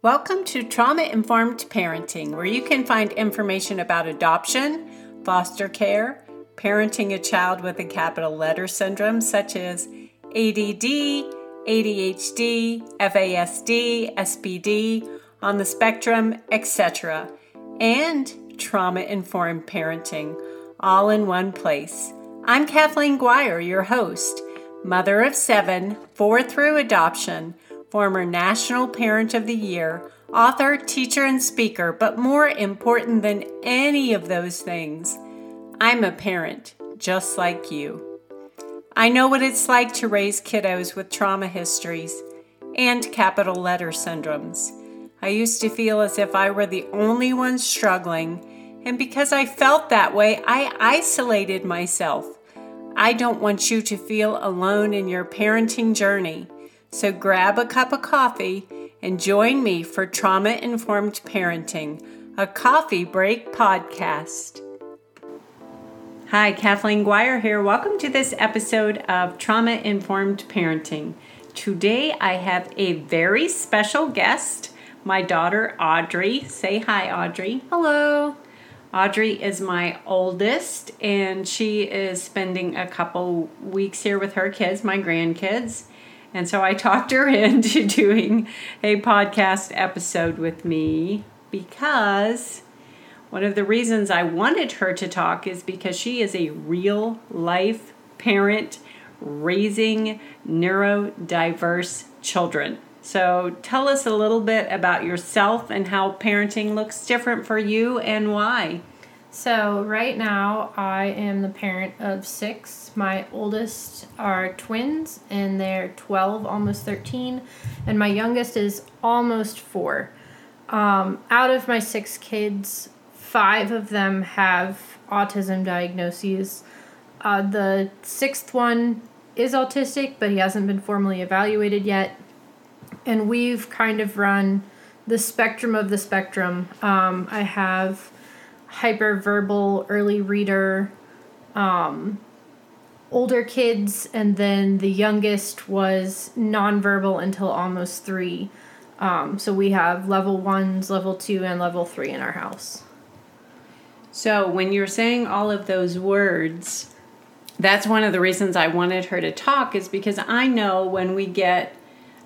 Welcome to Trauma Informed Parenting, where you can find information about adoption, foster care, parenting a child with a capital letter syndrome such as ADD, ADHD, FASD, SPD, on the spectrum, etc., and trauma informed parenting, all in one place. I'm Kathleen Guire, your host, mother of seven, four through adoption former National Parent of the Year, author, teacher, and speaker, but more important than any of those things, I'm a parent just like you. I know what it's like to raise kiddos with trauma histories and capital letter syndromes. I used to feel as if I were the only one struggling, and because I felt that way, I isolated myself. I don't want you to feel alone in your parenting journey. So grab a cup of coffee and join me for Trauma Informed Parenting, a coffee break podcast. Hi, Kathleen Guire here. Welcome to this episode of Trauma Informed Parenting. Today I have a very special guest, my daughter Audrey. Say hi, Audrey. Hello. Audrey is my oldest, and she is spending a couple weeks here with her kids, my grandkids. And so I talked her into doing a podcast episode with me because one of the reasons I wanted her to talk is because she is a real life parent raising neurodiverse children. So tell us a little bit about yourself and how parenting looks different for you and why. So, right now, I am the parent of six. My oldest are twins, and they're 12, almost 13, and my youngest is almost four. Um, out of my six kids, five of them have autism diagnoses. Uh, the sixth one is autistic, but he hasn't been formally evaluated yet. And we've kind of run the spectrum of the spectrum. Um, I have hyperverbal early reader um, older kids and then the youngest was nonverbal until almost three. Um, so we have level ones level two and level three in our house. So when you're saying all of those words that's one of the reasons i wanted her to talk is because i know when we get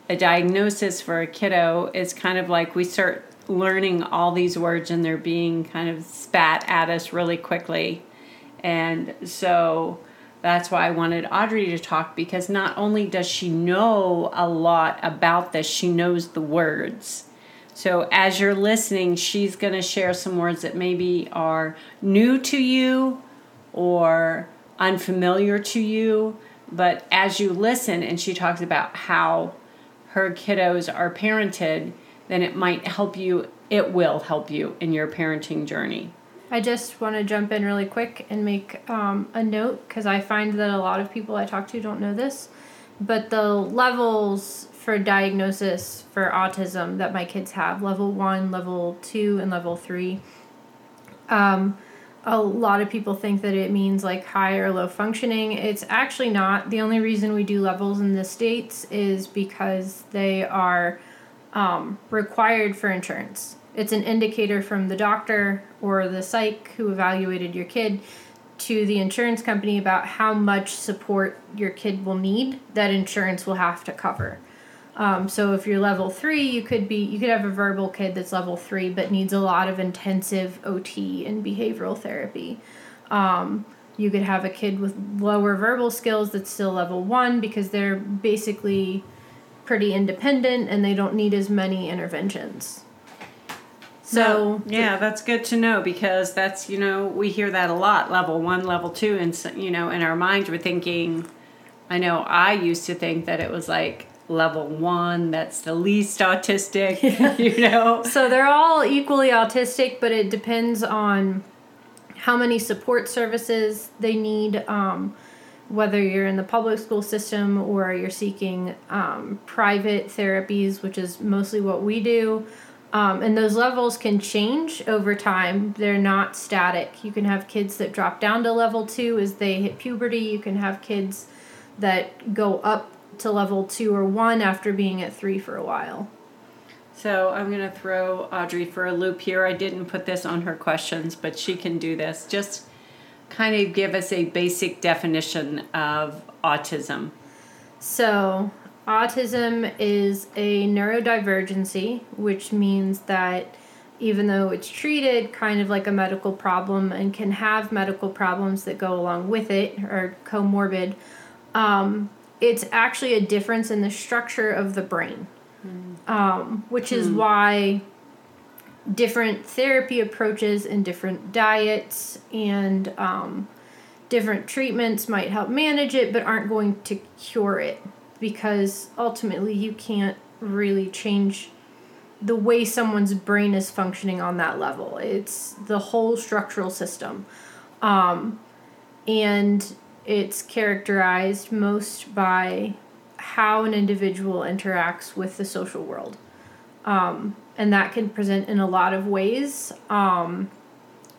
a diagnosis for a kiddo it's kind of like we start learning all these words and they're being kind of spat at us really quickly. And so that's why I wanted Audrey to talk because not only does she know a lot about this, she knows the words. So as you're listening, she's going to share some words that maybe are new to you or unfamiliar to you. But as you listen, and she talks about how her kiddos are parented, then it might help you, it will help you in your parenting journey. I just want to jump in really quick and make um, a note because I find that a lot of people I talk to don't know this. But the levels for diagnosis for autism that my kids have level one, level two, and level three. Um, a lot of people think that it means like high or low functioning. It's actually not. The only reason we do levels in the States is because they are um, required for insurance. It's an indicator from the doctor or the psych who evaluated your kid to the insurance company about how much support your kid will need that insurance will have to cover. Um, so if you're level three, you could be you could have a verbal kid that's level three but needs a lot of intensive OT and behavioral therapy. Um, you could have a kid with lower verbal skills that's still level one because they're basically pretty independent and they don't need as many interventions. So no, yeah, that's good to know because that's you know we hear that a lot. Level one, level two, and you know in our minds we're thinking. I know I used to think that it was like level one that's the least autistic you know so they're all equally autistic but it depends on how many support services they need um, whether you're in the public school system or you're seeking um, private therapies, which is mostly what we do. Um, and those levels can change over time. They're not static. You can have kids that drop down to level two as they hit puberty. You can have kids that go up to level two or one after being at three for a while. So I'm going to throw Audrey for a loop here. I didn't put this on her questions, but she can do this. Just kind of give us a basic definition of autism. So, autism is a neurodivergency, which means that even though it's treated kind of like a medical problem and can have medical problems that go along with it or comorbid, um, it's actually a difference in the structure of the brain, mm. um, which is mm. why different therapy approaches and different diets and um, different treatments might help manage it but aren't going to cure it because ultimately you can't really change the way someone's brain is functioning on that level. It's the whole structural system. Um, and it's characterized most by how an individual interacts with the social world. Um, and that can present in a lot of ways. Um,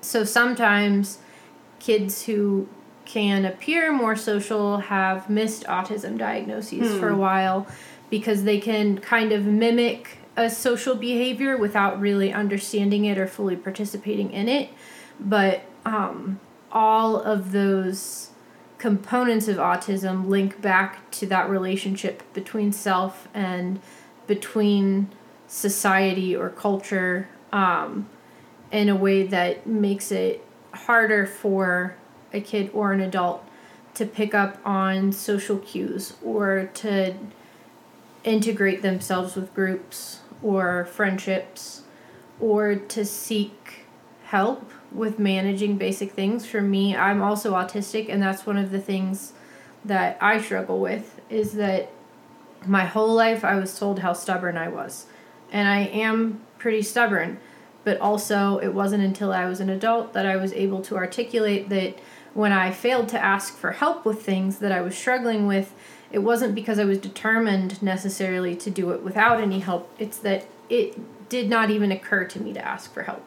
so sometimes kids who can appear more social have missed autism diagnoses hmm. for a while because they can kind of mimic a social behavior without really understanding it or fully participating in it. But um, all of those components of autism link back to that relationship between self and between society or culture um, in a way that makes it harder for a kid or an adult to pick up on social cues or to integrate themselves with groups or friendships or to seek help with managing basic things. For me, I'm also autistic, and that's one of the things that I struggle with is that my whole life I was told how stubborn I was. And I am pretty stubborn, but also it wasn't until I was an adult that I was able to articulate that when I failed to ask for help with things that I was struggling with, it wasn't because I was determined necessarily to do it without any help. It's that it did not even occur to me to ask for help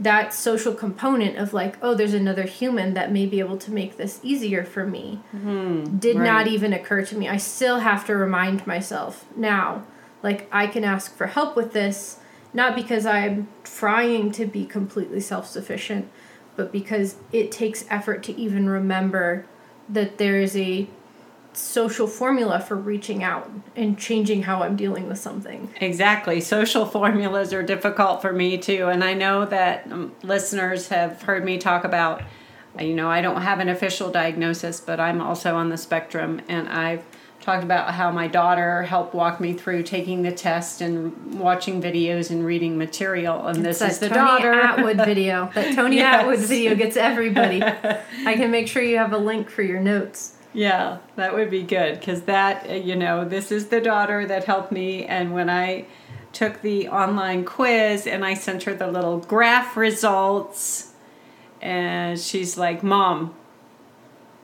that social component of like oh there's another human that may be able to make this easier for me mm-hmm. did right. not even occur to me i still have to remind myself now like i can ask for help with this not because i'm trying to be completely self-sufficient but because it takes effort to even remember that there is a social formula for reaching out and changing how I'm dealing with something. Exactly. Social formulas are difficult for me too. And I know that um, listeners have heard me talk about, you know, I don't have an official diagnosis, but I'm also on the spectrum. And I've talked about how my daughter helped walk me through taking the test and watching videos and reading material. And it's this is the Tony daughter. Attwood video. That Tony yes. Attwood video gets everybody. I can make sure you have a link for your notes. Yeah, that would be good because that, uh, you know, this is the daughter that helped me. And when I took the online quiz and I sent her the little graph results, and she's like, Mom,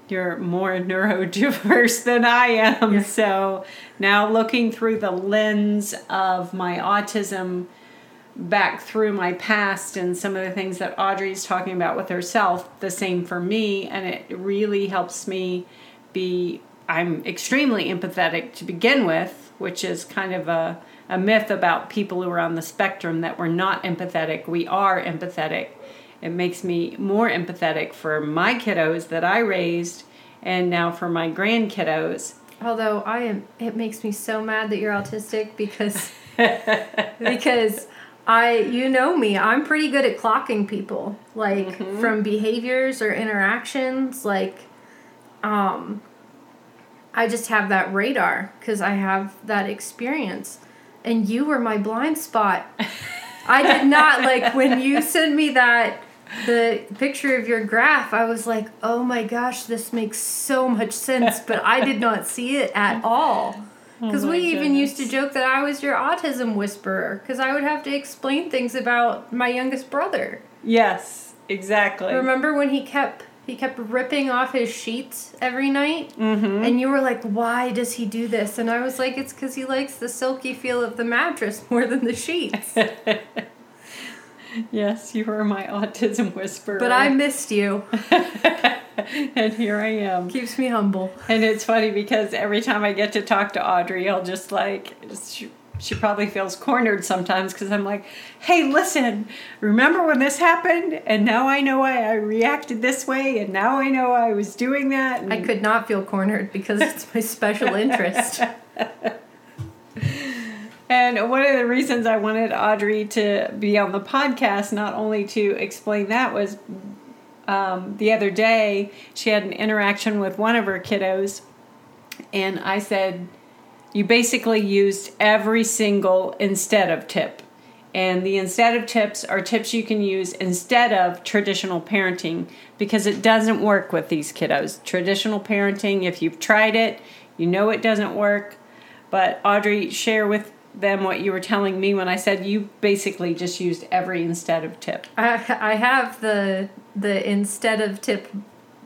you're more neurodiverse than I am. Yeah. So now looking through the lens of my autism back through my past and some of the things that Audrey's talking about with herself, the same for me. And it really helps me be I'm extremely empathetic to begin with, which is kind of a, a myth about people who are on the spectrum that we're not empathetic. We are empathetic. It makes me more empathetic for my kiddos that I raised and now for my grand kiddos. Although I am it makes me so mad that you're autistic because because I you know me, I'm pretty good at clocking people. Like mm-hmm. from behaviors or interactions like um, I just have that radar because I have that experience. And you were my blind spot. I did not like when you sent me that the picture of your graph. I was like, "Oh my gosh, this makes so much sense," but I did not see it at all. Because oh we goodness. even used to joke that I was your autism whisperer because I would have to explain things about my youngest brother. Yes, exactly. Remember when he kept he kept ripping off his sheets every night. Mm-hmm. And you were like, why does he do this? And I was like, it's because he likes the silky feel of the mattress more than the sheets. yes, you were my autism whisperer. But I missed you. and here I am. Keeps me humble. And it's funny because every time I get to talk to Audrey, I'll just like, she probably feels cornered sometimes because I'm like, hey, listen, remember when this happened? And now I know why I reacted this way, and now I know I was doing that. And I could not feel cornered because it's my special interest. And one of the reasons I wanted Audrey to be on the podcast, not only to explain that, was um, the other day she had an interaction with one of her kiddos, and I said, You basically used every single instead of tip. And the instead of tips are tips you can use instead of traditional parenting because it doesn't work with these kiddos. Traditional parenting, if you've tried it, you know it doesn't work. But Audrey, share with them what you were telling me when I said you basically just used every instead of tip. I I have the the instead of tip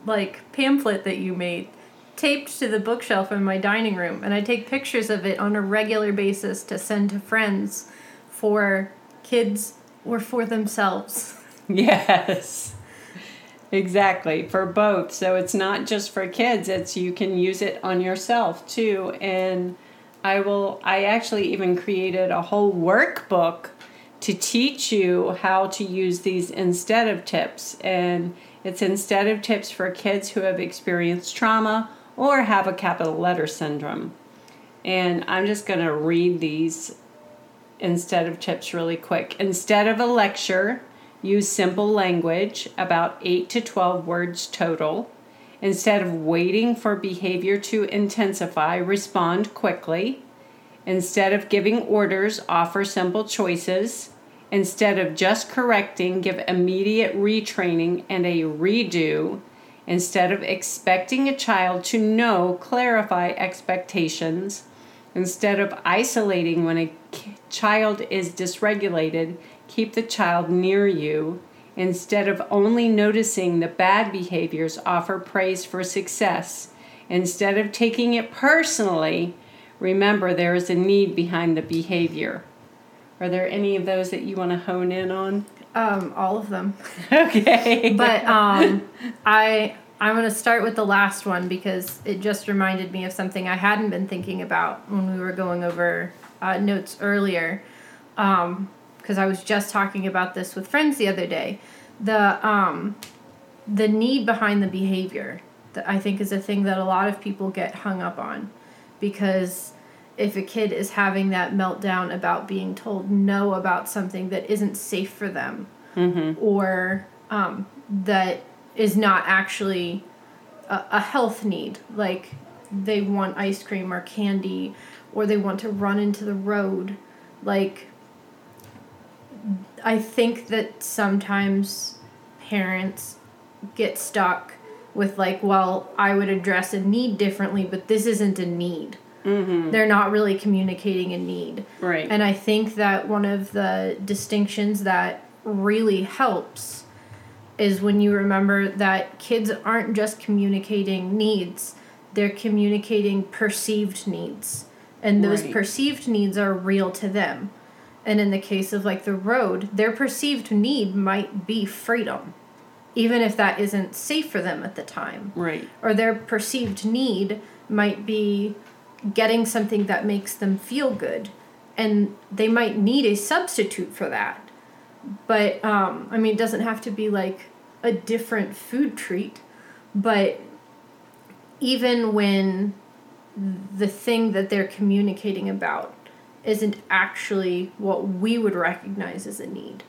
like pamphlet that you made taped to the bookshelf in my dining room and I take pictures of it on a regular basis to send to friends for kids or for themselves. Yes. Exactly, for both. So it's not just for kids, it's you can use it on yourself too. And I will I actually even created a whole workbook to teach you how to use these instead of tips and it's instead of tips for kids who have experienced trauma or have a capital letter syndrome. And I'm just going to read these instead of tips really quick. Instead of a lecture, use simple language, about 8 to 12 words total. Instead of waiting for behavior to intensify, respond quickly. Instead of giving orders, offer simple choices. Instead of just correcting, give immediate retraining and a redo. Instead of expecting a child to know, clarify expectations. Instead of isolating when a child is dysregulated, keep the child near you. Instead of only noticing the bad behaviors, offer praise for success. Instead of taking it personally, remember there is a need behind the behavior. Are there any of those that you want to hone in on? Um, all of them. Okay. But um, I I'm gonna start with the last one because it just reminded me of something I hadn't been thinking about when we were going over uh, notes earlier. Um, because I was just talking about this with friends the other day. The um, the need behind the behavior that I think is a thing that a lot of people get hung up on, because if a kid is having that meltdown about being told no about something that isn't safe for them, or um, that is not actually a, a health need, like they want ice cream or candy, or they want to run into the road, like I think that sometimes parents get stuck with like, well, I would address a need differently, but this isn't a need. Mm-hmm. They're not really communicating a need. right. And I think that one of the distinctions that really helps is when you remember that kids aren't just communicating needs, they're communicating perceived needs. And those Right. perceived needs are real to them. And in the case of like the road, their perceived need might be freedom, even if that isn't safe for them at the time right. or their perceived need might be getting something that makes them feel good and they might need a substitute for that but um, i mean it doesn't have to be like a different food treat but even when the thing that they're communicating about isn't actually what we would recognize as a need.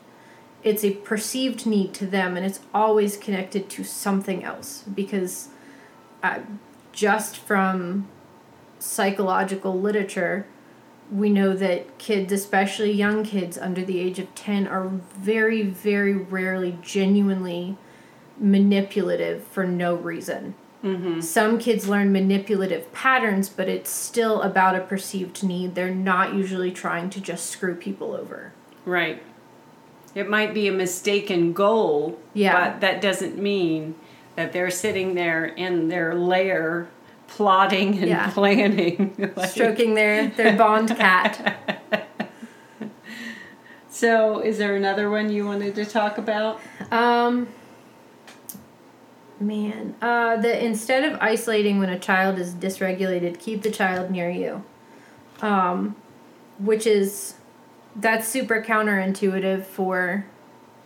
It's a perceived need to them and it's always connected to something else because uh, just from psychological literature we know that kids especially young kids under the age of 10 are very very rarely genuinely manipulative for no reason some kids learn manipulative patterns but it's still about a perceived need they're not usually trying to just screw people over Right. It might be a mistaken goal, Yeah. but that doesn't mean that they're sitting there in their lair plotting and Yeah. planning. Like- stroking their their bond cat So, is there another one you wanted to talk about? Um, man, uh, the instead of isolating when a child is dysregulated, keep the child near you. Um, which is that's super counterintuitive for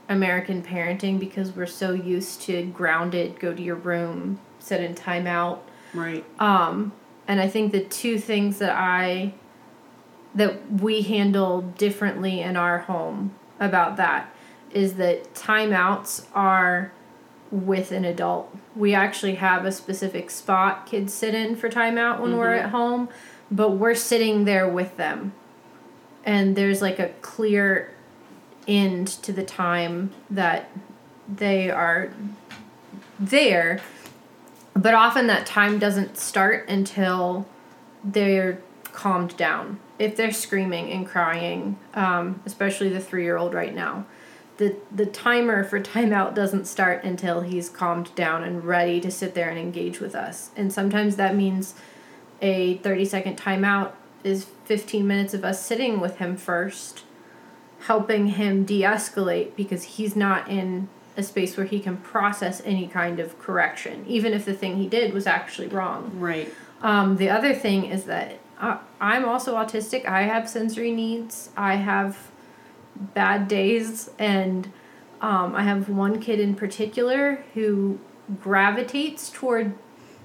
American parenting because we're so used to grounded, go to your room, set in timeout. Right. Um, and I think the two things that I that we handle differently in our home about that is that timeouts are with an adult. We actually have a specific spot kids sit in for timeout when we're at home, but we're sitting there with them. And there's like a clear end to the time that they are there. But often that time doesn't start until they're calmed down. If they're screaming and crying, um, especially the three year old right now, the, the timer for timeout doesn't start until he's calmed down and ready to sit there and engage with us. And sometimes that means a 30 second timeout is 15 minutes of us sitting with him first, helping him de escalate because he's not in a space where he can process any kind of correction, even if the thing he did was actually wrong. Right. Um, the other thing is that uh, I'm also autistic. I have sensory needs. I have bad days, and um, I have one kid in particular who gravitates toward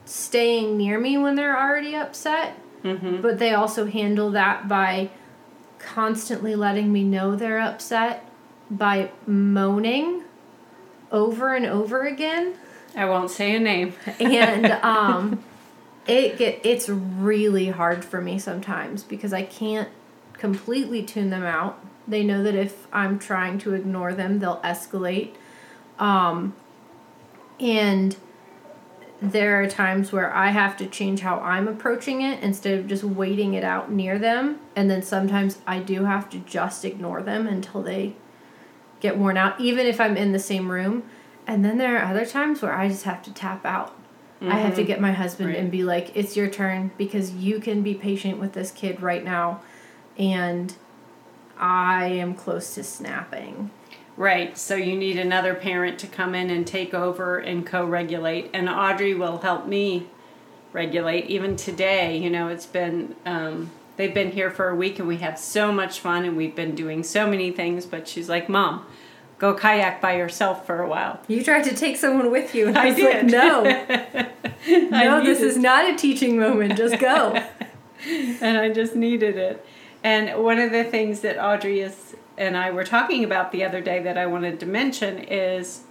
staying near me when they're already upset. Mm-hmm. But they also handle that by constantly letting me know they're upset by moaning over and over again I won't say a name. and um, it get it's really hard for me sometimes because I can't completely tune them out. They know that if I'm trying to ignore them, they'll escalate. Um, and there are times where I have to change how I'm approaching it instead of just waiting it out near them. And then sometimes I do have to just ignore them until they get worn out, even if I'm in the same room. And then there are other times where I just have to tap out. I have to get my husband Right. and be like, it's your turn because you can be patient with this kid right now. And I am close to snapping. Right. So you need another parent to come in and take over and co-regulate, and Audrey will help me regulate. Even today, you know, it's been um, they've been here for a week, and we have so much fun, and we've been doing so many things. But she's like, "Mom, go kayak by yourself for a while." You tried to take someone with you, and I, I was like, did. no, no, this is not a teaching moment. Just go. and I just needed it. And one of the things that Audrey is and I were talking about the other day that I wanted to mention is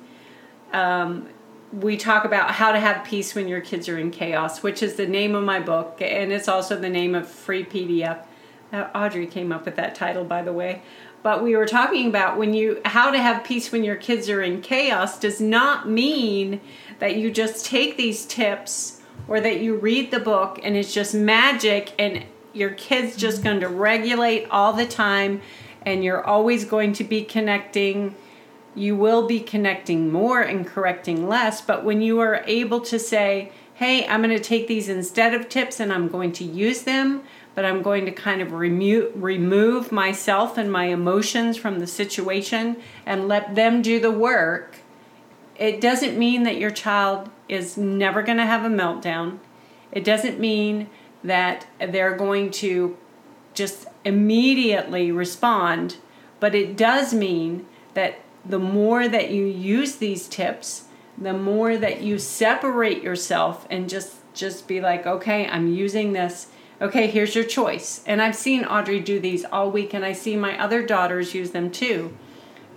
um, we talk about how to have peace when your kids are in chaos, which is the name of my book, and it's also the name of free PDF. Uh, Audrey came up with that title, by the way. But we were talking about when you how to have peace when your kids are in chaos does not mean that you just take these tips or that you read the book and it's just magic and your kids just mm-hmm. going to regulate all the time and you're always going to be connecting. You will be connecting more and correcting less but when you are able to say hey i'm going to take these instead of tips and i'm going to use them but i'm going to kind of remove remove myself and my emotions from the situation and let them do the work it doesn't mean that your child is never going to have a meltdown. It doesn't mean that they're going to just immediately respond, but it does mean that the more that you use these tips, the more that you separate yourself and just just be like, okay, I'm using this. Okay, here's your choice. And I've seen Audrey do these all week and I see my other daughters use them too.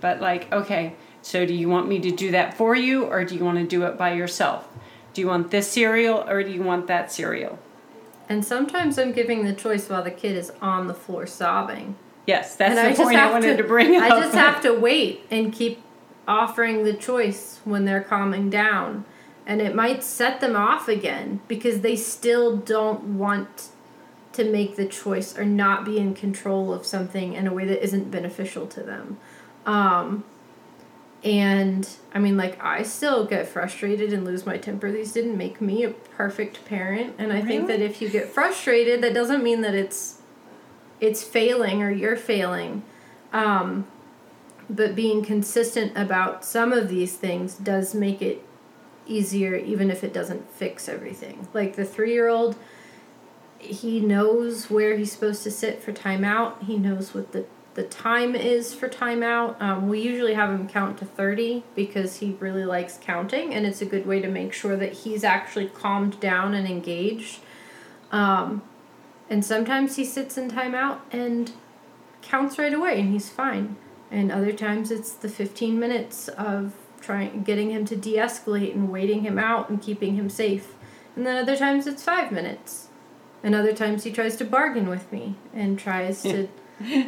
But like, okay, so do you want me to do that for you or do you want to do it by yourself? Do you want this cereal or do you want that cereal? And sometimes I'm giving the choice while the kid is on the floor sobbing. Yes, that's and the just point I wanted to, bring up. I just have to wait and keep offering the choice when they're calming down. And it might set them off again because they still don't want to make the choice or not be in control of something in a way that isn't beneficial to them. Um, and I mean, like, I still get frustrated and lose my temper. These didn't make me a perfect parent. And I think that if you get frustrated, that doesn't mean that it's it's failing or you're failing. Um, but being consistent about some of these things does make it easier, even if it doesn't fix everything. Like the three year old, he knows where he's supposed to sit for timeout. He knows what the the time is for timeout. Um, we usually have him count to 30 because he really likes counting, and it's a good way to make sure that he's actually calmed down and engaged. Um, and sometimes he sits in timeout and counts right away, and he's fine. And other times it's the 15 minutes of trying getting him to de-escalate and waiting him out and keeping him safe. And then other times it's 5 minutes. And other times he tries to bargain with me and tries to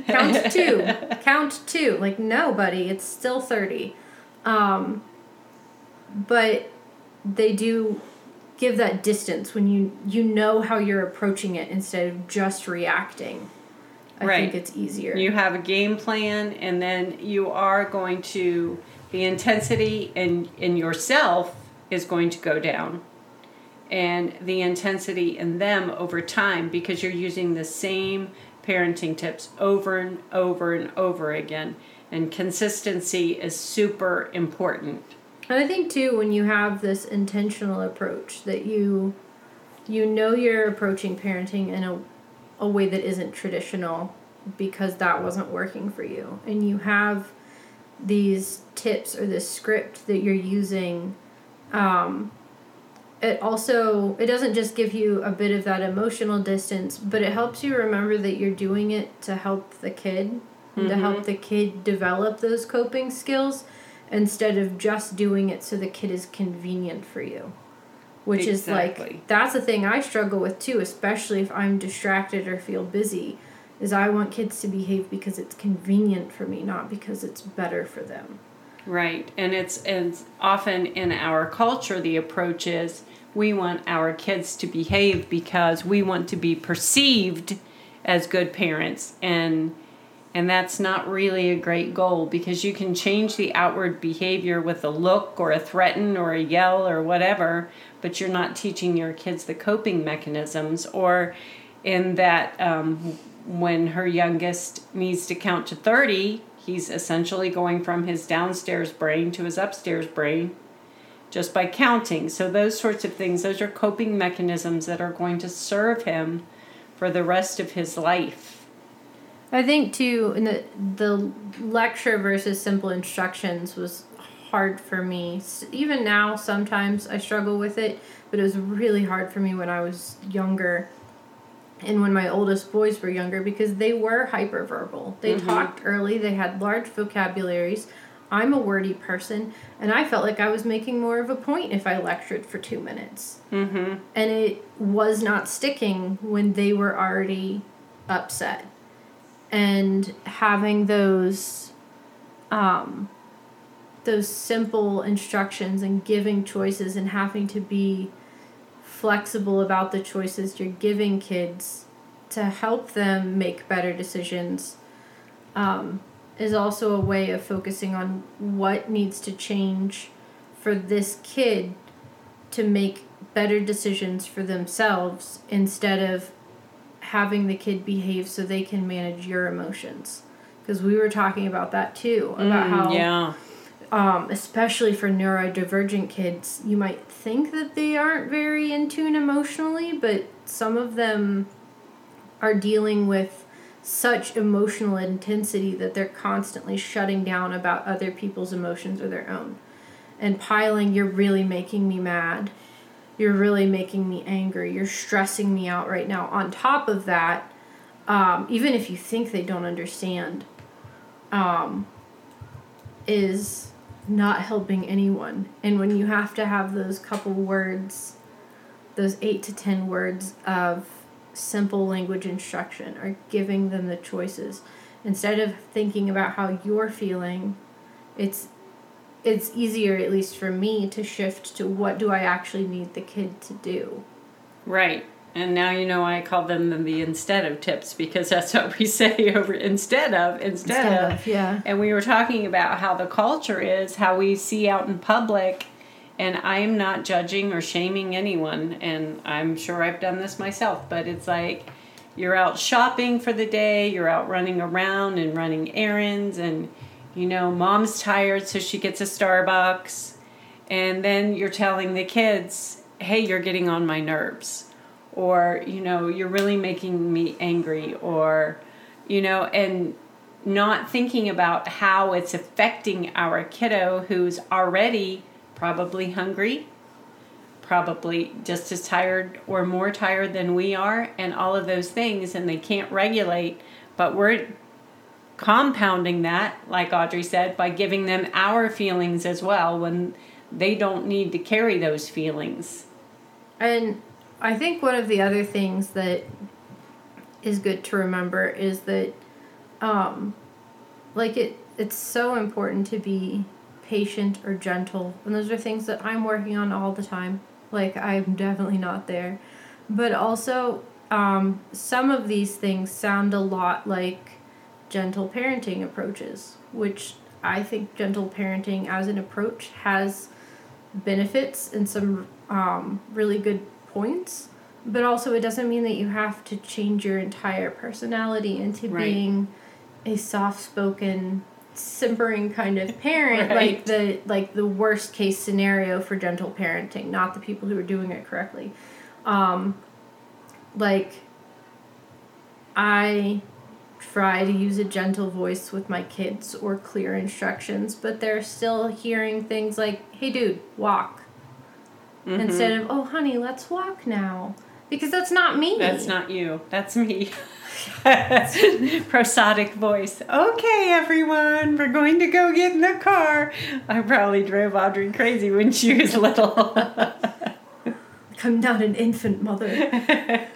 count two, count two. Like no, buddy, it's still 30. Um, but they do give that distance when you you know how you're approaching it instead of just reacting. I Right. think it's easier. You have a game plan, and then you are going to the intensity in in yourself is going to go down, and the intensity in them over time because you're using the same parenting tips over and over and over again, and consistency is super important. And I think too when you have this intentional approach that you you know you're approaching parenting in a a way that isn't traditional because that wasn't working for you and you have these tips or this script that you're using um it also it doesn't just give you a bit of that emotional distance but it helps you remember that you're doing it to help the kid and to mm-hmm. help the kid develop those coping skills instead of just doing it so the kid is convenient for you. Which is like that's a thing i struggle with too especially if i'm distracted or feel busy is i want kids to behave because it's convenient for me not because it's better for them Right, and it's and often in our culture the approach is we want our kids to behave because we want to be perceived as good parents and and that's not really a great goal because you can change the outward behavior with a look or a threaten or a yell or whatever, but you're not teaching your kids the coping mechanisms or in that um, when her youngest needs to count to 30 he's essentially going from his downstairs brain to his upstairs brain just by counting. So those sorts of things those are coping mechanisms that are going to serve him for the rest of his life. I think too, in the the lecture versus simple instructions was hard for me. Even now, sometimes I struggle with it, but it was really hard for me when I was younger, and when my oldest boys were younger because they were hyperverbal. They talked early. They had large vocabularies. I'm a wordy person, and I felt like I was making more of a point if I lectured for two minutes. mm-hmm And it was not sticking when they were already upset and having those um those simple instructions and giving choices and having to be flexible about the choices you're giving kids to help them make better decisions um, is also a way of focusing on what needs to change for this kid to make better decisions for themselves instead of having the kid behave so they can manage your emotions. Because we were talking about that too about how Mm, yeah um, especially for neurodivergent kids you might think that they aren't very in tune emotionally but some of them are dealing with such emotional intensity that they're constantly shutting down about other people's emotions or their own. And piling you're really making me mad. You're really making me angry. You're stressing me out right now. On top of that um, even if you think they don't understand um, is not helping anyone. And when you have to have those couple words those eight to ten words of simple language instruction or giving them the choices. Instead of thinking about how you're feeling it's it's easier at least for me to shift to what do i actually need the kid to do? Right. And now you know I call them the, instead of tips because that's what we say over instead of instead, of. yeah And we were talking about how the culture is, how we see out in public, and I am not judging or shaming anyone, and I'm sure I've done this myself, but it's like you're out shopping for the day, you're out running around and running errands, and you know, mom's tired, so she gets a Starbucks, and then you're telling the kids, hey, you're getting on my nerves. Or you know you're really making me angry or you know and not thinking about how it's affecting our kiddo who's already probably hungry probably just as tired or more tired than we are and all of those things and they can't regulate but we're compounding that like audrey said by giving them our feelings as well when they don't need to carry those feelings. And I think one of the other things that is good to remember is that um like it it's so important to be patient or gentle. And those are things that I'm working on all the time. Like I'm definitely not there. But also um some of these things sound a lot like gentle parenting approaches, which I think gentle parenting as an approach has benefits and some um, really good points, but also it doesn't mean that you have to change your entire personality into Right. being a soft-spoken, simpering kind of parent, Right. like the like the worst case scenario for gentle parenting, not the people who are doing it correctly. Um, like I try to use a gentle voice with my kids or clear instructions, but they're still hearing things like, hey, dude, walk. Mm-hmm. Instead of, oh, honey, let's walk now. Because that's not me. That's not you. That's me. Prosodic voice. Okay, everyone, we're going to go get in the car. I probably drove Audrey crazy when she was little. Come down, an infant mother.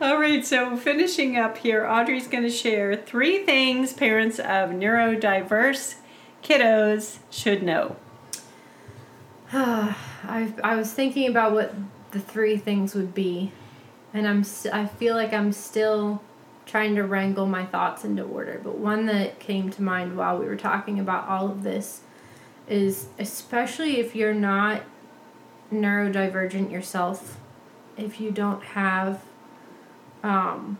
All right, so finishing up here, Audrey's going to share three things parents of neurodiverse kiddos should know. I I was thinking about what the three things would be, and I'm s- I feel like I'm still trying to wrangle my thoughts into order. But one that came to mind while we were talking about all of this is especially if you're not neurodivergent yourself, if you don't have, um,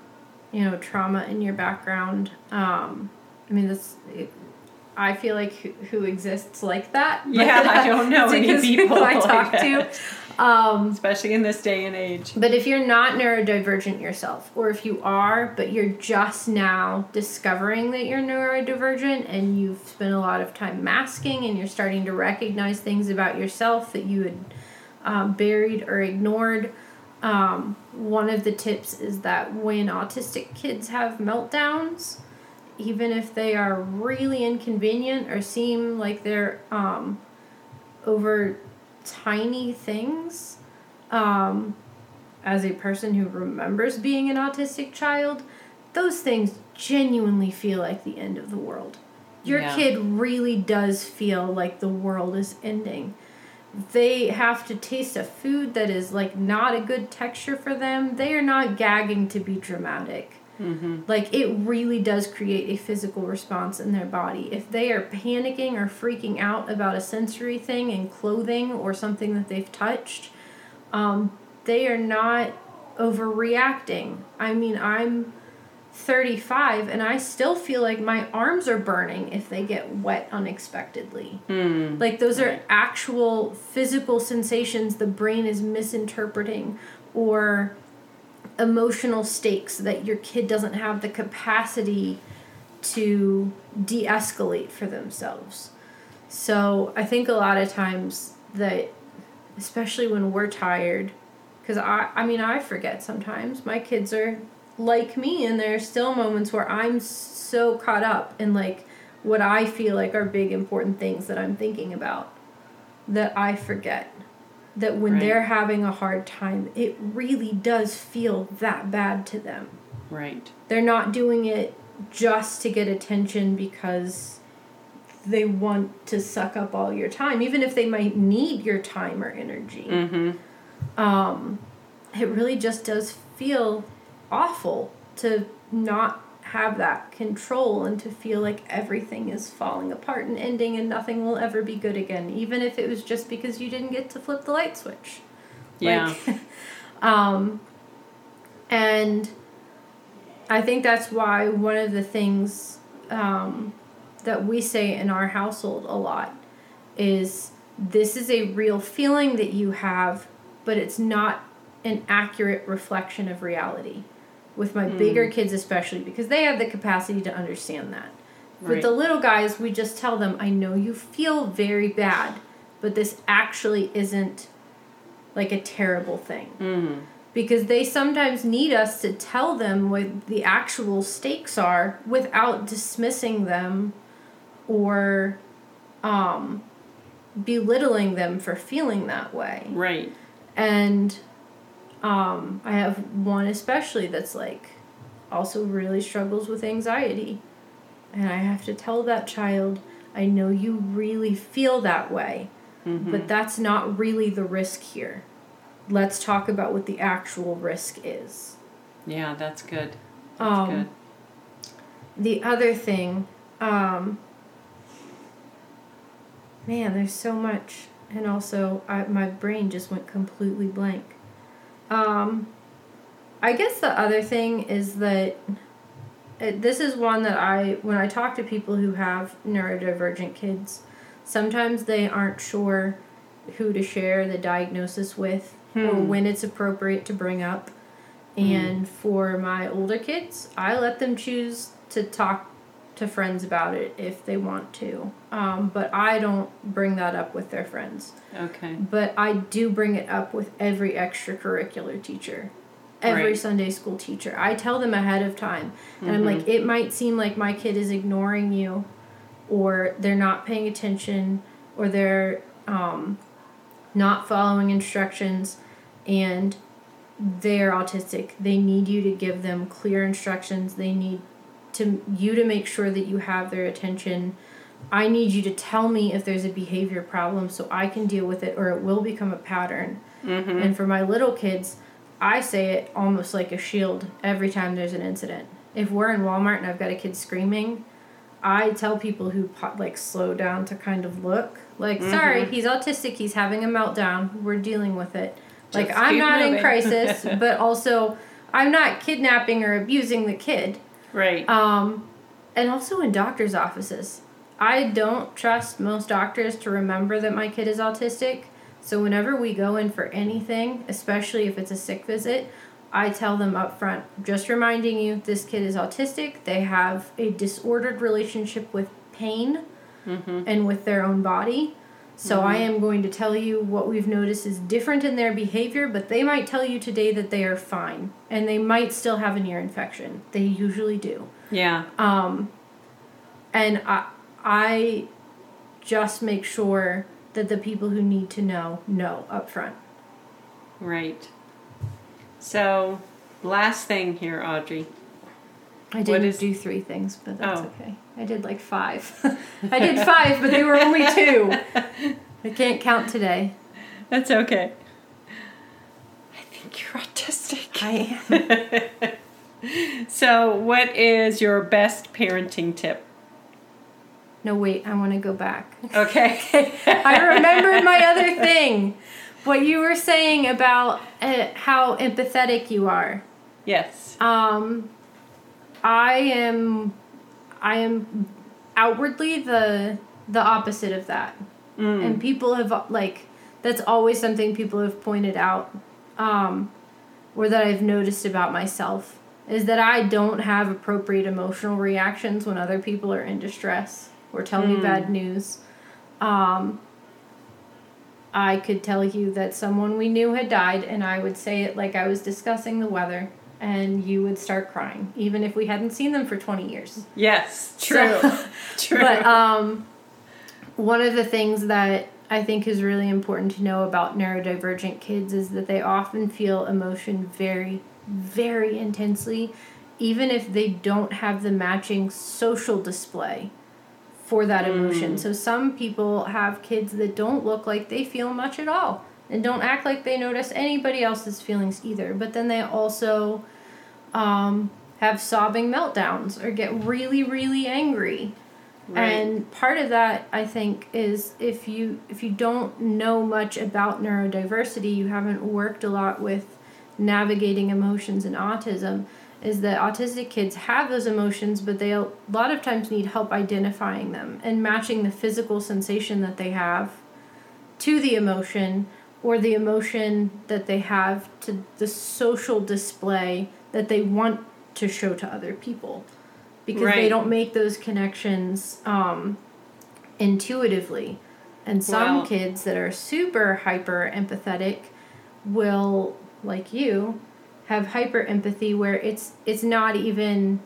you know, trauma in your background. Um, I mean, this. I feel like who, who exists like that. Yeah, I don't know any people I talk that. to. Um, Especially in this day and age. but if you're not neurodivergent yourself, or if you are, but you're just now discovering that you're neurodivergent and you've spent a lot of time masking and you're starting to recognize things about yourself that you had um, buried or ignored, um, one of the tips is that when autistic kids have meltdowns, even if they are really inconvenient or seem like they're um, over tiny things, um, as a person who remembers being an autistic child, those things genuinely feel like the end of the world. Your Yeah. kid really does feel like the world is ending. They have to taste a food that is like not a good texture for them. They are not gagging to be dramatic. Mm-hmm. Like it really does create a physical response in their body. If they are panicking or freaking out about a sensory thing in clothing or something that they've touched, um, they are not overreacting. I mean, I'm 35 and I still feel like my arms are burning if they get wet unexpectedly. Hmm. Like those are actual physical sensations the brain is misinterpreting or emotional stakes that your kid doesn't have the capacity to de-escalate for themselves. So, I think a lot of times that especially when we're tired cuz I I mean, I forget sometimes. My kids are like me and there are still moments where I'm so caught up in like what I feel like are big important things that I'm thinking about that I forget that when Right. they're having a hard time, it really does feel that bad to them. Right. They're not doing it just to get attention because they want to suck up all your time, even if they might need your time or energy. Mm-hmm. Um, it really just does feel awful to not have that control and to feel like everything is falling apart and ending and nothing will ever be good again, even if it was just because you didn't get to flip the light switch. Yeah. Like, um, and I think that's why one of the things um, that we say in our household a lot is this is a real feeling that you have, but it's not an accurate reflection of reality with my bigger kids especially because they have the capacity to understand that with the little guys we just tell them i know you feel very bad but this actually isn't like a terrible thing Mm. because they sometimes need us to tell them what the actual stakes are without dismissing them or um, belittling them for feeling that way. Right. And um, I have one especially that's like also really struggles with anxiety. And I have to tell that child, I know you really feel that way, but that's not really the risk here. Let's talk about what the actual risk is. Yeah, that's good. That's Um, good. The other thing, um, man, there's so much, and also I, my brain just went completely blank. Um, I guess the other thing is that it, this is one that I, when I talk to people who have neurodivergent kids, sometimes they aren't sure who to share the diagnosis with or Hmm. when it's appropriate to bring up. And for my older kids, I let them choose to talk to friends about it if they want to. Um, but I don't bring that up with their friends. Okay. But I do bring it up with every extracurricular teacher, every Right. Sunday school teacher. I tell them ahead of time. And I'm Mm-hmm. like, it might seem like my kid is ignoring you, or they're not paying attention, or they're um, not following instructions, and they're autistic. They need you to give them clear instructions. They need to you to make sure that you have their attention. I need you to tell me if there's a behavior problem so I can deal with it or it will become a pattern. Mm-hmm. And for my little kids, I say it almost like a shield every time there's an incident. If we're in Walmart and I've got a kid screaming, I tell people who like slow down to kind of look like, sorry, he's autistic, he's having a meltdown, we're dealing with it. like I'm not in crisis, but also I'm not kidnapping or abusing the kid. Right. Um, and also in doctors' offices. I don't trust most doctors to remember that my kid is autistic. So whenever we go in for anything, especially if it's a sick visit, I tell them up front, just reminding you this kid is autistic. They have a disordered relationship with pain and with their own body. So I am going to tell you what we've noticed is different in their behavior, but they might tell you today that they are fine and they might still have an ear infection. They usually do. yeah. Um, and I, I just make sure that the people who need to know know up front. Right. So, last thing here, Audrey. I didn't is- do three things, but that's Oh. okay. I did like five. I did five, but they were only two. I can't count today. That's okay. I think you're autistic. I am. So, what is your best parenting tip? No, wait, I want to go back. Okay. I remembered my other thing. What you were saying about uh, how empathetic you are. yes. Um, I am, I am outwardly the the opposite of that, Mm. and people have like that's always something people have pointed out, um, or that I've noticed about myself is that I don't have appropriate emotional reactions when other people are in distress or tell me Mm. bad news. Um, I could tell you that someone we knew had died, and I would say it like I was discussing the weather, and you would start crying, even if we hadn't seen them for 20 years. Yes. True. So- True. But um, one of the things that I think is really important to know about neurodivergent kids is that they often feel emotion very, very intensely, even if they don't have the matching social display for that emotion. So some people have kids that don't look like they feel much at all and don't act like they notice anybody else's feelings either. But then they also um, have sobbing meltdowns or get really, really angry. Right. And part of that, I think, is if you if you don't know much about neurodiversity, you haven't worked a lot with navigating emotions and autism. Is that autistic kids have those emotions, but they a lot of times need help identifying them and matching the physical sensation that they have to the emotion, or the emotion that they have to the social display that they want to show to other people. Because they don't make those connections um, intuitively. And some kids that are super hyper empathetic will like you have hyper empathy where it's it's not even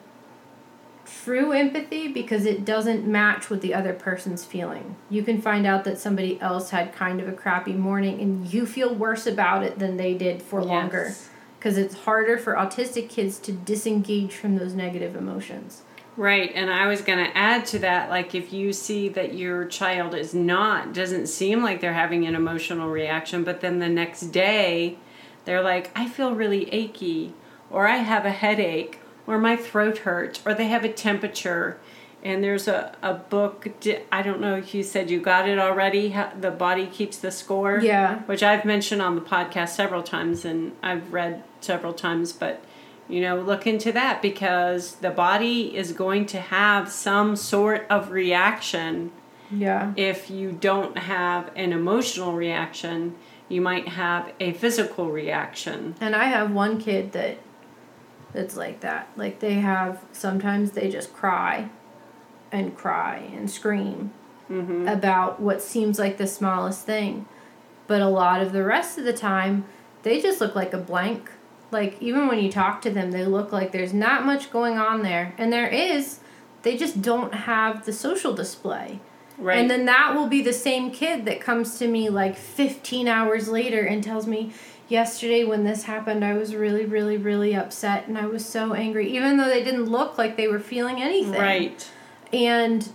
true empathy because it doesn't match with the other person's feeling. You can find out that somebody else had kind of a crappy morning and you feel worse about it than they did for longer because it's harder for autistic kids to disengage from those negative emotions. Right, and I was going to add to that like if you see that your child is not doesn't seem like they're having an emotional reaction, but then the next day they're like I feel really achy or I have a headache or my throat hurts or they have a temperature and there's a, a book I don't know if you said you got it already how the body keeps the score Yeah. which I've mentioned on the podcast several times and I've read several times, but you know, look into that because the body is going to have some sort of reaction. Yeah. If you don't have an emotional reaction, you might have a physical reaction. And I have one kid that that's like that. Like they have sometimes they just cry and cry and scream Mm-hmm. about what seems like the smallest thing. But a lot of the rest of the time, they just look like a blank. Like even when you talk to them, they look like there's not much going on there. And there is, they just don't have the social display. Right. And then that will be the same kid that comes to me like 15 hours later and tells me, Yesterday, when this happened, I was really, really, really upset and I was so angry, even though they didn't look like they were feeling anything. right. And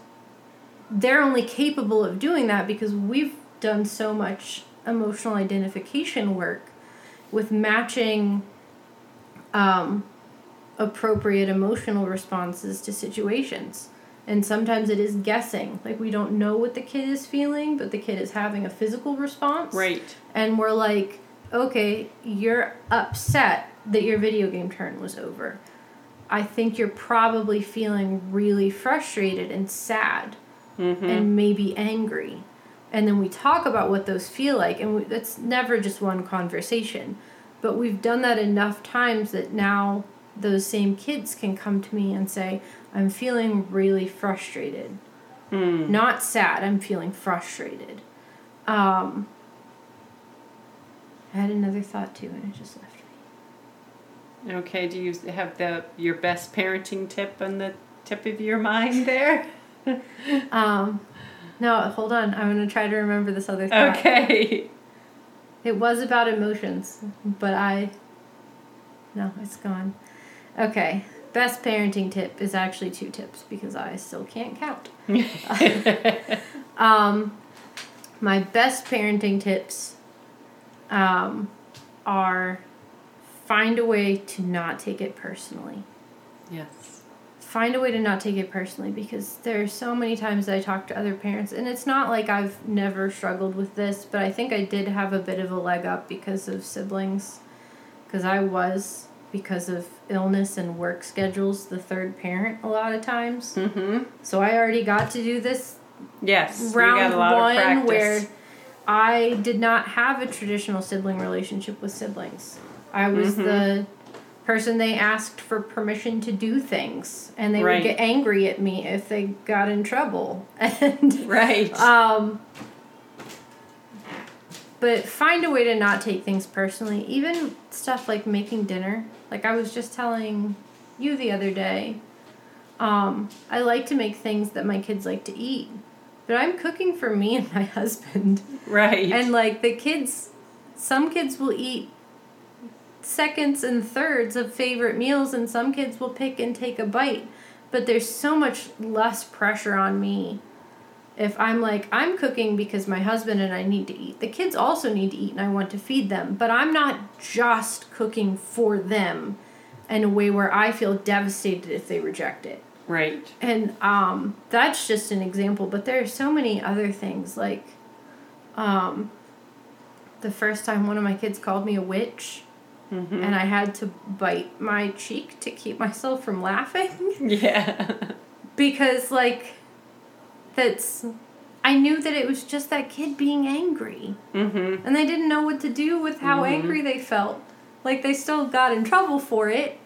they're only capable of doing that because we've done so much emotional identification work with matching um, appropriate emotional responses to situations. And sometimes it is guessing. Like we don't know what the kid is feeling, but the kid is having a physical response. Right. And we're like, okay, you're upset that your video game turn was over. I think you're probably feeling really frustrated and sad Mm-hmm. and maybe angry. And then we talk about what those feel like, and we, that's never just one conversation. But we've done that enough times that now those same kids can come to me and say, I'm feeling really frustrated. Mm. Not sad, I'm feeling frustrated. Um, I had another thought too, and it just left me. Okay. Do you have the your best parenting tip on the tip of your mind there? Um, no, hold on. I'm going to try to remember this other thought. Okay. It was about emotions, but I. No, it's gone. Okay. Best parenting tip is actually two tips because I still can't count. Um, my best parenting tips um, are find a way to not take it personally. yes. Find a way to not take it personally because there are so many times I talk to other parents, and it's not like I've never struggled with this, but I think I did have a bit of a leg up because of siblings. Because I was, because of illness and work schedules, the third parent a lot of times. Mm-hmm. So I already got to do this Yes. round got a lot one of where I did not have a traditional sibling relationship with siblings. I was Mhm. the person they asked for permission to do things, and they Right. would get angry at me if they got in trouble. And Right. um, but find a way to not take things personally. Even stuff like making dinner. Like I was just telling you the other day. Um, I like to make things that my kids like to eat. But I'm cooking for me and my husband. right. And like the kids, some kids will eat seconds and thirds of favorite meals, and some kids will pick and take a bite. But there's so much less pressure on me if I'm like, I'm cooking because my husband and I need to eat. The kids also need to eat, and I want to feed them. But I'm not just cooking for them in a way where I feel devastated if they reject it. Right. And um, that's just an example, but there are so many other things. Like, um, the first time one of my kids called me a witch, Mm-hmm. and I had to bite my cheek to keep myself from laughing Yeah. because, like, that's I knew that it was just that kid being angry. Mm-hmm. And they didn't know what to do with how Mhm. angry they felt. Like they still got in trouble for it,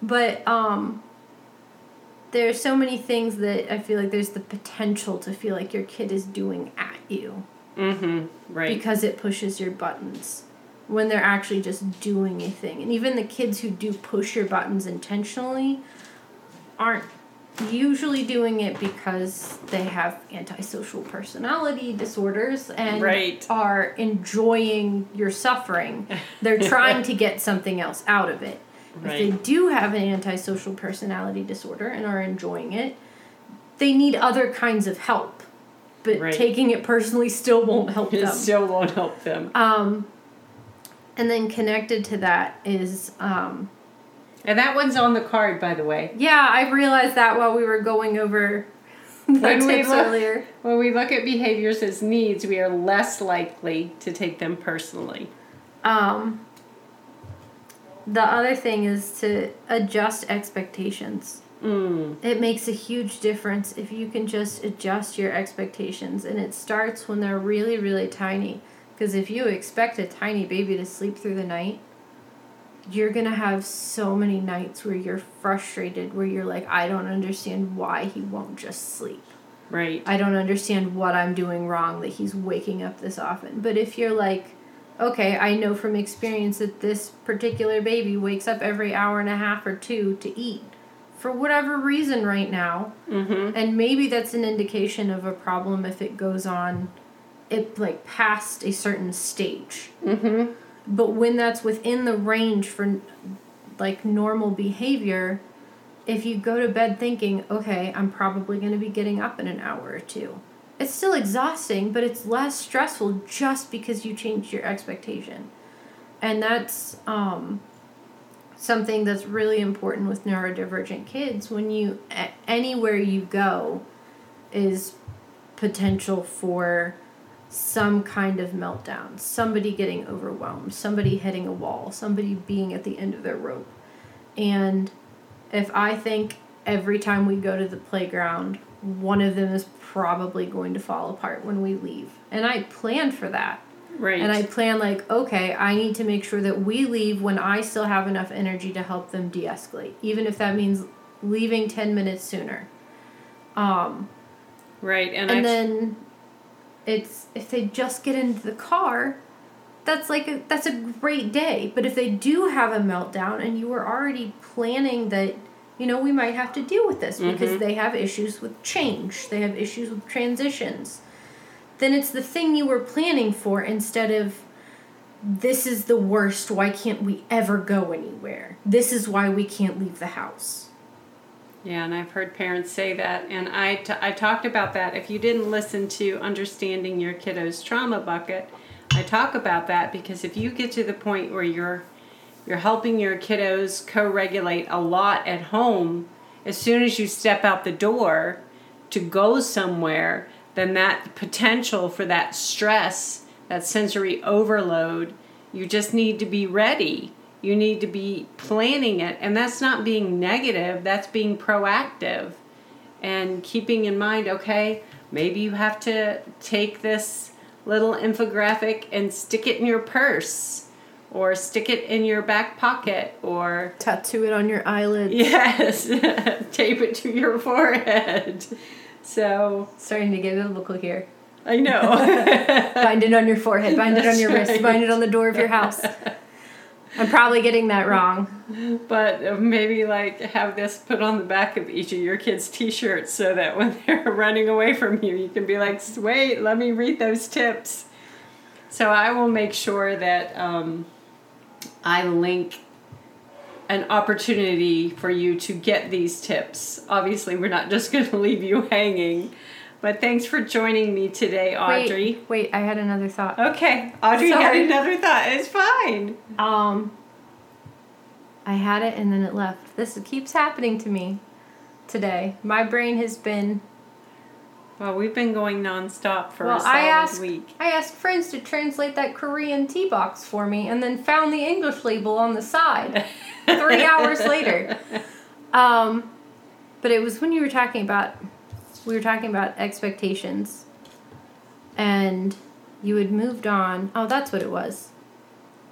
but um there's so many things that I feel like there's the potential to feel like your kid is doing at you Mm-hmm. Right. because it pushes your buttons when they're actually just doing a thing. And even the kids who do push your buttons intentionally aren't usually doing it because they have antisocial personality disorders and Right. are enjoying your suffering. They're trying to get something else out of it. If they do have an antisocial personality disorder and are enjoying it, they need other kinds of help. But Right. taking it personally still won't help it them. still won't help them. Um, and then connected to that is, um, And that one's on the card, by the way. yeah, I realized that while we were going over the When we tips look- earlier. When we look at behaviors as needs, we are less likely to take them personally. Um, the other thing is to adjust expectations. Mm. It makes a huge difference if you can just adjust your expectations, and it starts when they're really, really tiny. Because if you expect a tiny baby to sleep through the night, you're gonna have so many nights where you're frustrated, where you're like, I don't understand why he won't just sleep. Right. I don't understand what I'm doing wrong that he's waking up this often. But if you're like, okay, I know from experience that this particular baby wakes up every hour and a half or two to eat for whatever reason right now, Mm-hmm. and maybe that's an indication of a problem if it goes on it like past a certain stage. Mm-hmm. But when that's within the range for like normal behavior, if you go to bed thinking, okay, I'm probably going to be getting up in an hour or two, it's still exhausting, but it's less stressful just because you changed your expectation. And that's um, something that's really important with neurodivergent kids. When you, anywhere you go, is potential for some kind of meltdown, somebody getting overwhelmed, somebody hitting a wall, somebody being at the end of their rope. And if I think every time we go to the playground, one of them is probably going to fall apart when we leave. And I plan for that. Right. And I plan like, okay, I need to make sure that we leave when I still have enough energy to help them de-escalate, even if that means leaving 10 minutes sooner. Um, right. And, and then it's if they just get into the car that's like a, that's a great day but if they do have a meltdown and you were already planning that you know we might have to deal with this because Mhm. they have issues with change. They have issues with transitions. Then it's the thing you were planning for instead of this is the worst. Why can't we ever go anywhere? This is why we can't leave the house. Yeah, and I've heard parents say that, and I, t- I talked about that. If you didn't listen to Understanding Your Kiddo's Trauma Bucket, I talk about that because if you get to the point where you're you're helping your kiddos co-regulate a lot at home, as soon as you step out the door to go somewhere, then that potential for that stress, that sensory overload, you just need to be ready. You need to be planning it. And that's not being negative, that's being proactive. And keeping in mind, okay, maybe you have to take this little infographic and stick it in your purse or stick it in your back pocket or tattoo it on your eyelids yes, tape it to your forehead. So, starting to get biblical here I know. bind it on your forehead, bind it on your That's wrist, bind it on the door of your house. I'm probably getting that wrong. But uh, maybe like have this put on the back of each of your kids' t-shirts so that when they're running away from you, you can be like, "Wait, let me read those tips." So I will make sure that um, I link an opportunity for you to get these tips. Obviously, we're not just going to leave you hanging. But thanks for joining me today, Audrey. Wait, wait, I had another thought. Okay, Audrey had another thought. It's fine. Um, I had it and then it left. This keeps happening to me today. My brain has been. Well, we've been going nonstop for a well, solid I asked week. I asked friends to translate that Korean tea box for me, and then found the English label on the side. Three hours later. Um, but it was when you were talking about we were talking about expectations and you had moved on. Oh, that's what it was.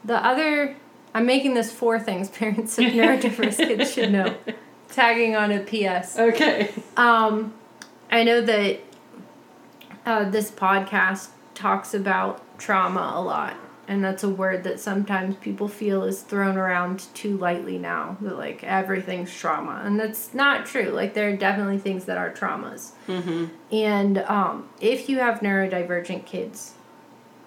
The other, I'm making this four things parents of neurodiverse kids should know. Tagging on a PS. Okay. Um, I know that uh, this podcast talks about trauma a lot, and that's a word that sometimes people feel is thrown around too lightly now. That like everything's trauma, and that's not true. Like there are definitely things that are traumas. Mm-hmm. And um, if you have neurodivergent kids,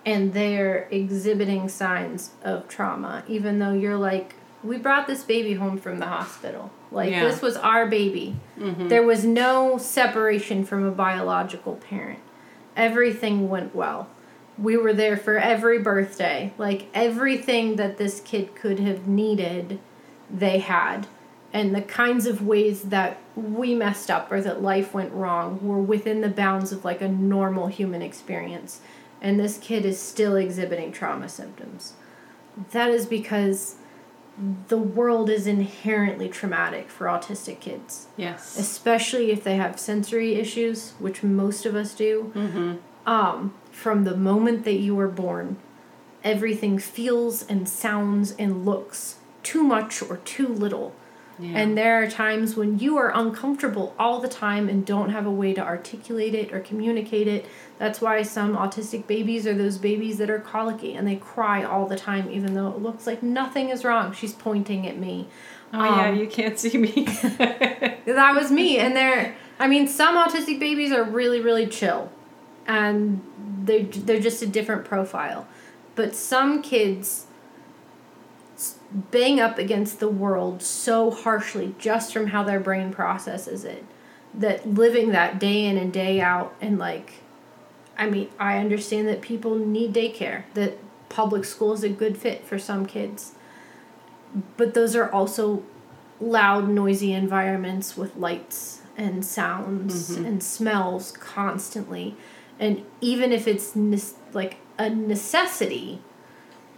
and they're exhibiting signs of trauma, even though you're like, we brought this baby home from the hospital. Like, Yeah. this was our baby. Mm-hmm. There was no separation from a biological parent. Everything went well. We were there for every birthday. Like, everything that this kid could have needed, they had. And the kinds of ways that we messed up or that life went wrong were within the bounds of like a normal human experience. And this kid is still exhibiting trauma symptoms. That is because the world is inherently traumatic for autistic kids, Yes. especially if they have sensory issues, which most of us do. Mm-hmm. Um, from the moment that you were born, everything feels and sounds and looks too much or too little. Yeah. And there are times when you are uncomfortable all the time and don't have a way to articulate it or communicate it. That's why some autistic babies are those babies that are colicky and they cry all the time, even though it looks like nothing is wrong. She's pointing at me. oh yeah, Um, you can't see me. That was me. And they're, I mean, some autistic babies are really, really chill. And they're, they're just a different profile. But some kids bang up against the world so harshly just from how their brain processes it that living that day in and day out and like i mean i understand that people need daycare that public school is a good fit for some kids but those are also loud noisy environments with lights and sounds mm-hmm. and smells constantly. And even if it's nes- like a necessity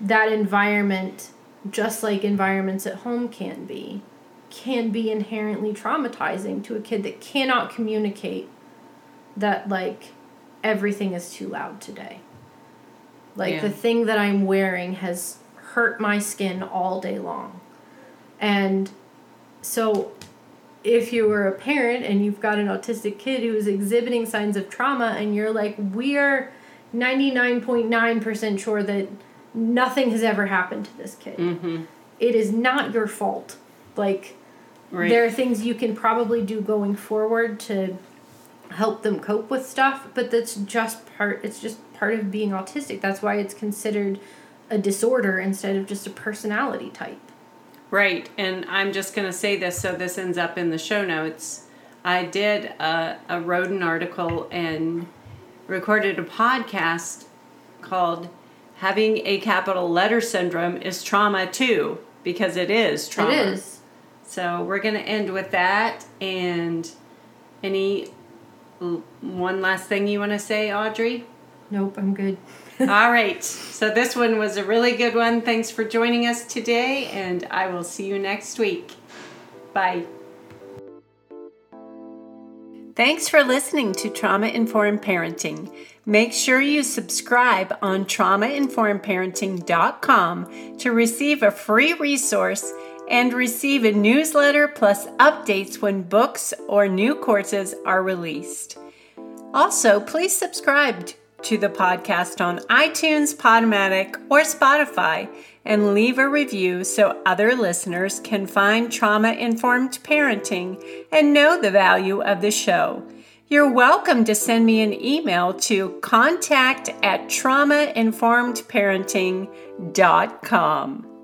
that environment just like environments at home can be can be inherently traumatizing to a kid that cannot communicate that like everything is too loud today like Yeah. the thing that i'm wearing has hurt my skin all day long and so if you were a parent and you've got an autistic kid who is exhibiting signs of trauma and you're like we are 99.9% sure that nothing has ever happened to this kid mm-hmm. it is not your fault like Right. there are things you can probably do going forward to help them cope with stuff but that's just part it's just part of being autistic that's why it's considered a disorder instead of just a personality type Right, and I'm just going to say this so this ends up in the show notes. I did a, a rodent article and recorded a podcast called Having a Capital Letter Syndrome is Trauma Too, because it is trauma. it is So we're going to end with that. And any one last thing you want to say, Audrey? nope i'm good All right. So this one was a really good one. Thanks for joining us today, and I will see you next week. Bye. Thanks for listening to Trauma Informed Parenting. Make sure you subscribe on traumainformedparenting.com to receive a free resource and receive a newsletter plus updates when books or new courses are released. Also, please subscribe to the podcast on iTunes, Podomatic, or Spotify and leave a review so other listeners can find trauma informed parenting and know the value of the show. You're welcome to send me an email to contact at traumainformedparenting.com.